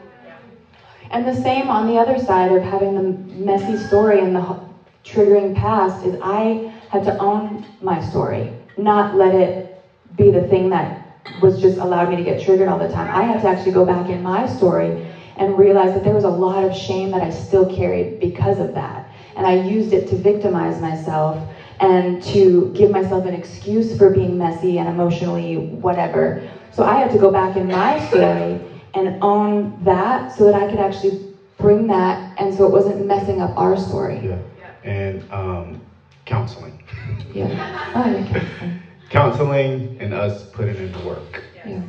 And the same on the other side of having the messy story and the triggering past is I had to own my story, not let it be the thing that was just allowed me to get triggered all the time. I had to actually go back in my story and realize that there was a lot of shame that I still carried because of that. And I used it to victimize myself and to give myself an excuse for being messy and emotionally whatever. So I had to go back in my story and own that so that I could actually bring that and so it wasn't messing up our story. Yeah. And um, counseling. Yeah. Oh, yeah. counseling. Counseling and us putting in the work. Yeah.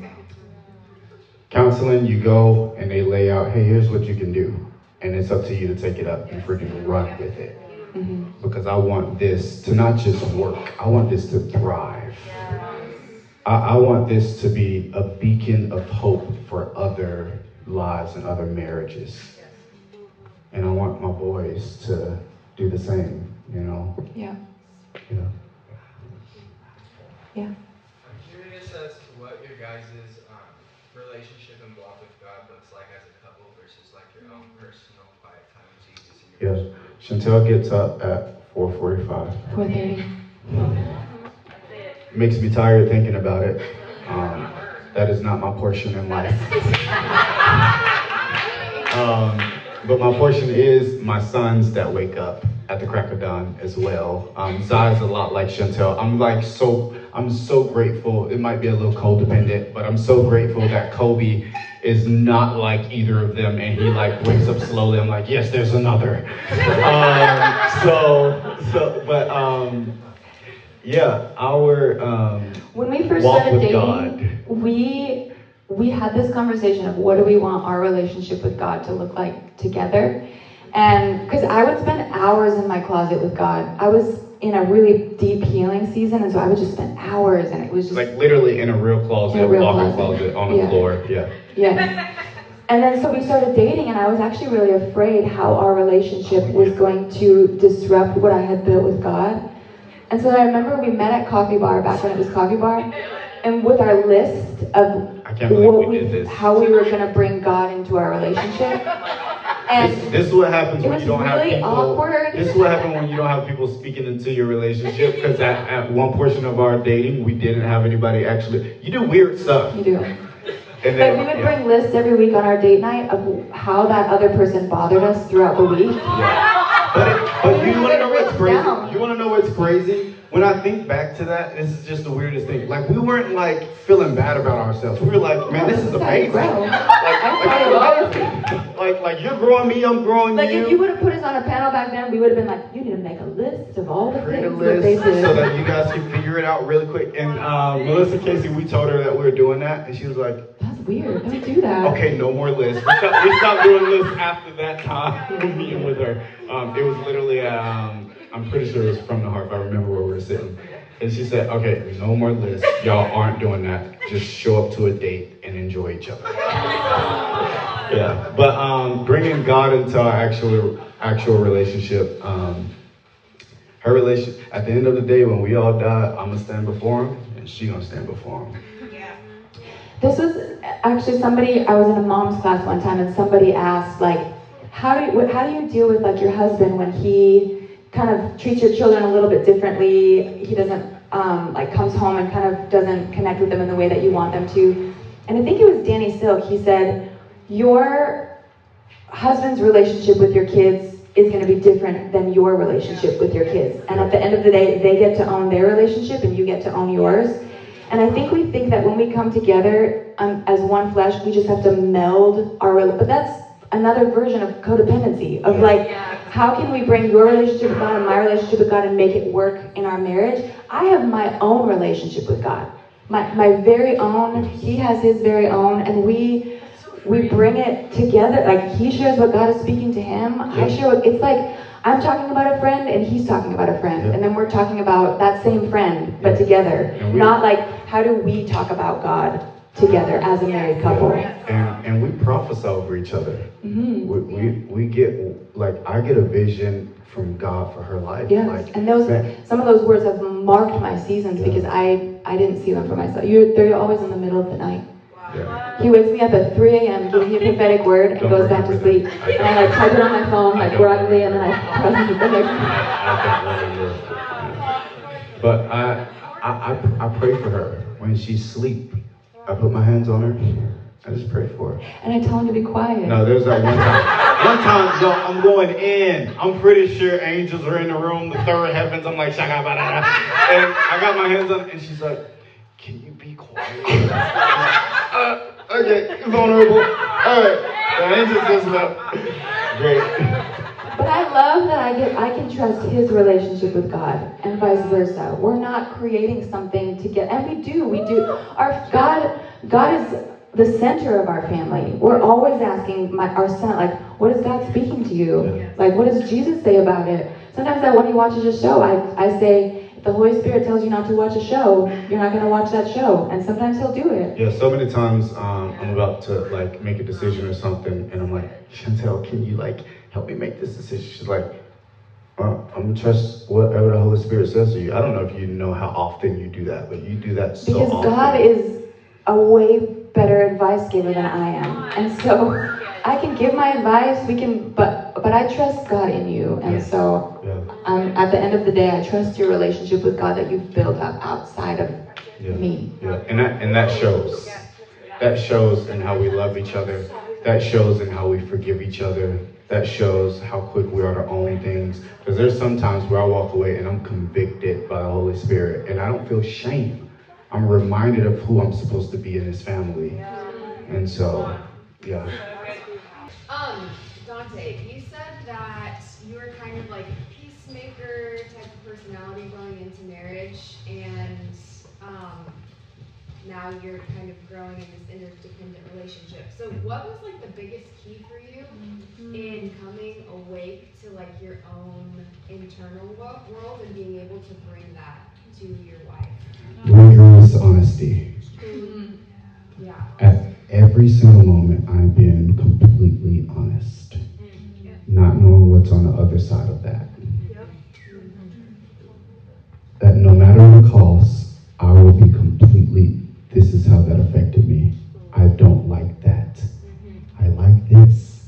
Counseling, you go and they lay out, hey, here's what you can do. And it's up to you to take it up and freaking run with it. Hmm Because I want this to not just work, I want this to thrive. I, I want this to be a beacon of hope for other lives and other marriages. And I want my boys to do the same, you know? Yeah. Yeah. Yeah. I'm curious as to what your guys' um, relationship and walk with God looks like as a couple versus like your own personal quiet time with Jesus. And your Yes. Chantel gets up at 4:45. 4:30. Makes me tired thinking about it. Um, that is not my portion in life. um, but my portion is my sons that wake up at the crack of dawn as well. Um, Zai is a lot like Chantel. I'm like so. I'm so grateful. It might be a little codependent, but I'm so grateful that Kobe is not like either of them, and he like wakes up slowly. I'm like, yes, there's another. um, so, so, but um, yeah, our um, When we first started dating, God. we we had this conversation of what do we want our relationship with God to look like together. And because I would spend hours in my closet with God. I was in a really deep healing season, and so I would just spend hours, and it was just like literally in a real closet, In a real closet. closet on the Yeah. floor. Yeah. Yeah. And then so we started dating, and I was actually really afraid how our relationship oh, was going to disrupt what I had built with God. And so I remember we met at Coffee Bar back when it was Coffee Bar, and with our list of I can't what we we, did this. how we were going to bring God into our relationship. And This, this is what happens when you don't have people. awkward. This is what happens when you don't have people speaking into your relationship. Because at, at one portion of our dating, we didn't have anybody actually. You do weird stuff. you do. And But then, we would yeah. bring lists every week on our date night of how that other person bothered us throughout the week. But, it, but you want to know what's crazy? down. You want to know what's crazy? When I think back to that, this is just the weirdest thing. Like we weren't like feeling bad about ourselves. We were like, man, this is This is how you amazing. Like, I'm proud of like, like, like you're growing me, I'm growing Like you. Like if you would have put us on a panel back then, we would have been like, you need to make a list of all the Create things that they list did. so that you guys can figure it out really quick. And um, Melissa Casey, we told her that we were doing that, and she was like, That's weird. Don't do that. "Okay, no more lists." We stopped, we stopped doing lists after that time meeting with her. Um, it was literally, um, I'm pretty sure it was from the heart. If I remember where we were sitting, and she said, "Okay, no more lists. Y'all aren't doing that. Just show up to a date and enjoy each other." Yeah, but um, bringing God into our actual actual relationship. Um, her relation at the end of the day when we all die i'm gonna stand before him and she gonna stand before him This was actually somebody, I was in a mom's class one time and somebody asked, like, how do you, how do you deal with like your husband when he kind of treats your children a little bit differently? He doesn't um, like comes home and kind of doesn't connect with them in the way that you want them to. And I think it was Danny Silk. He said, "Your husband's relationship with your kids is going to be different than your relationship with your kids. And at the end of the day, they get to own their relationship and you get to own yours. And I think we think that when we come together um, as one flesh, we just have to meld our, but that's another version of codependency of like, how can we bring your relationship with God and my relationship with God and make it work in our marriage? I have my own relationship with God, my, my very own. He has his very own, and we we bring it together. Like he shares what God is speaking to him. I share what it's like. I'm talking about a friend and he's talking about a friend, Yeah. and then we're talking about that same friend, but together. Not like how do we talk about God together as a married couple. And and we prophesy over each other. hmm We, we we get like I get a vision from God for her life. Yes, Like and those some of those words have marked my seasons Yeah. because I I didn't see them for myself. You they're always in the middle of the night. yeah. He wakes me up at 3 a.m., gives me a prophetic word, and Don't goes back to sleep. I And I like type it on my phone, like broadly, and then I process it the. But I, I I I pray for her when she's asleep. I put my hands on her. I just pray for her. And I tell him to be quiet. No, there's that one time. One time, yo, I'm going in. I'm pretty sure angels are in the room, the third heavens. I'm like, shaka ba da da. And I got my hands on, and she's like, "Can you be quiet?" uh, okay, vulnerable. All right, the angels just left. Great. But I love that I get I can trust his relationship with God and vice versa. We're not creating something to get and we do. We do our God God is the center of our family. We're always asking my, our son, like, what is God speaking to you? Like, what does Jesus say about it? Sometimes I, when he watches a show, I, I say, if the Holy Spirit tells you not to watch a show, you're not going to watch that show. And sometimes he'll do it. Yeah, so many times um, I'm about to like make a decision or something, and I'm like, Chantel, can you like help me make this decision? She's like, well, I'm gonna trust whatever the Holy Spirit says to you. I don't know if you know how often you do that, but you do that so Because often. God is a way better advice giver than I am. And so I can give my advice, we can but but I trust God in you. And so Yeah, um, at the end of the day I trust your relationship with God that you've built up outside of yeah, me. yeah, and that and that shows. That shows in how we love each other. That shows in how we forgive each other. That shows how quick we are to own things. Because there's some times where I walk away and I'm convicted by the Holy Spirit, and I don't feel shame. I'm reminded of who I'm supposed to be in His family, and so, yeah. Um, Dante, you said that you were kind of like a peacemaker type of personality going into marriage, and um, now you're kind of growing in this interdependent relationship. So, what was like the biggest key for you mm-hmm. in coming awake to like your own internal wo- world and being able to bring that to your wife? Rigorous honesty. Mm-hmm. Mm-hmm. Yeah. At every single moment, I'm being completely honest, not knowing what's on the other side of that. That no matter the cost, I will be completely, this is how that affected me. I don't like that. I like this.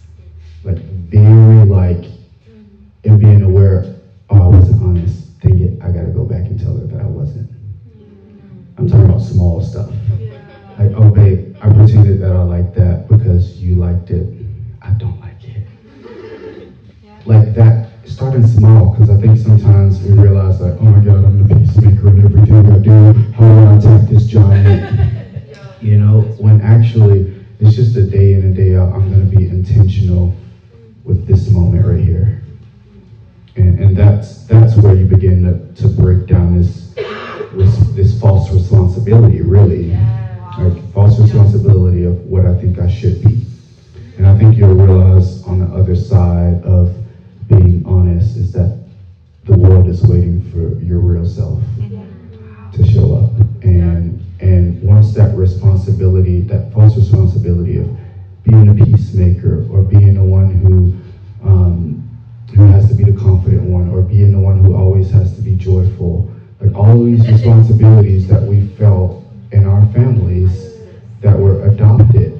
Like, very like, and being aware, oh, I wasn't honest. Dang it, I gotta go back and tell her that I wasn't. I'm talking about small stuff. Like, oh, babe, I pretended that I liked that because you liked it. I don't like it. Like that, starting small, because I think sometimes we realize, like, oh my God, I'm the peacemaker and everything I do. How do I attack this giant? You know, when actually it's just a day in and day out. I'm going to be intentional with this moment right here. And, and that's that's where you begin to, to break down this, this this false responsibility, really. Like false responsibility of what I think I should be. And I think you'll realize on the other side of being honest is that the world is waiting for your real self to show up. And and once that responsibility, that false responsibility of being a peacemaker or being the one who um, who has to be the confident one or being the one who always has to be joyful, like all these responsibilities that we felt in our families that were adopted,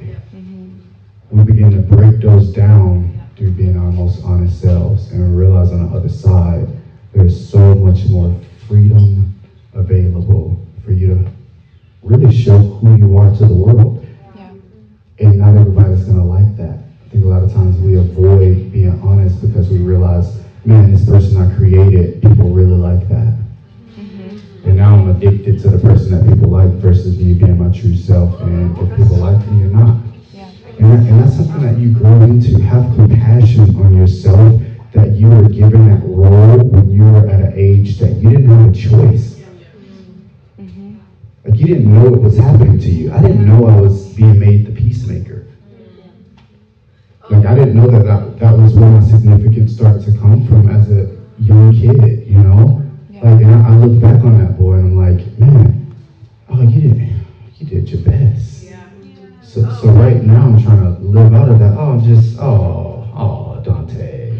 we begin to break those down through being our most honest selves and realize on the other side, there's so much more freedom available for you to really show who you are to the world. Yeah. And not everybody's gonna like that. I think a lot of times we avoid being honest because we realize, man, this person I created, people really like that. Mm-hmm. And now I'm addicted to the person that people like versus me being my true self. And if people like me or not. And, that, and that's something that you grow into. Have compassion on yourself that you were given that role when you were at an age that you didn't have a choice. Mm-hmm. Like you didn't know it was happening to you. I didn't know I was being made the peacemaker. Like I didn't know that that, that was where my significance started to come from as a young kid, you know? Like and I, I look back on that boy and I'm like, man, oh you did you did your best. So so right now I'm trying to live out of that. Oh I'm just oh oh Dante.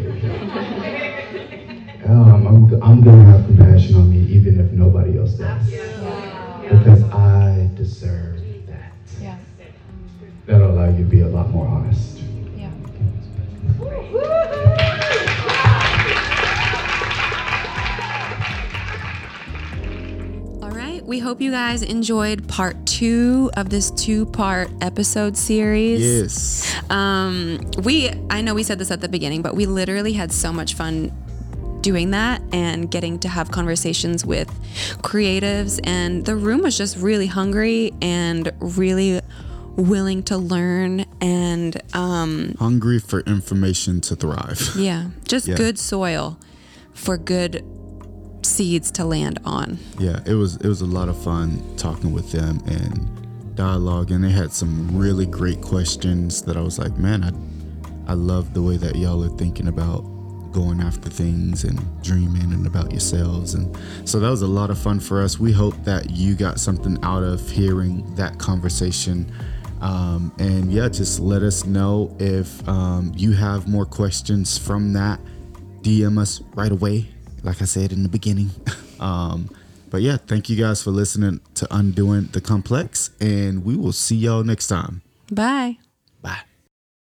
um, I'm I'm gonna have compassion on me even if nobody else does. Because I deserve that. Yeah. That'll allow you to be a lot more honest. Yeah. We hope you guys enjoyed part two of this two part episode series. Yes. Um, we, I know we said this at the beginning, but we literally had so much fun doing that and getting to have conversations with creatives. And the room was just really hungry and really willing to learn and, um, Hungry for information to thrive. yeah, just Yeah. good soil for good seeds to land on. yeah, it was it was a lot of fun talking with them and dialogue, and they had some really great questions that I was like, man, I I love the way that y'all are thinking about going after things and dreaming and about yourselves. And so that was a lot of fun for us. We hope that you got something out of hearing that conversation. Um, and yeah just let us know if um, you have more questions from that. Dm us right away like i said in the beginning um, but yeah thank you guys for listening to undoing the complex and we will see y'all next time Bye.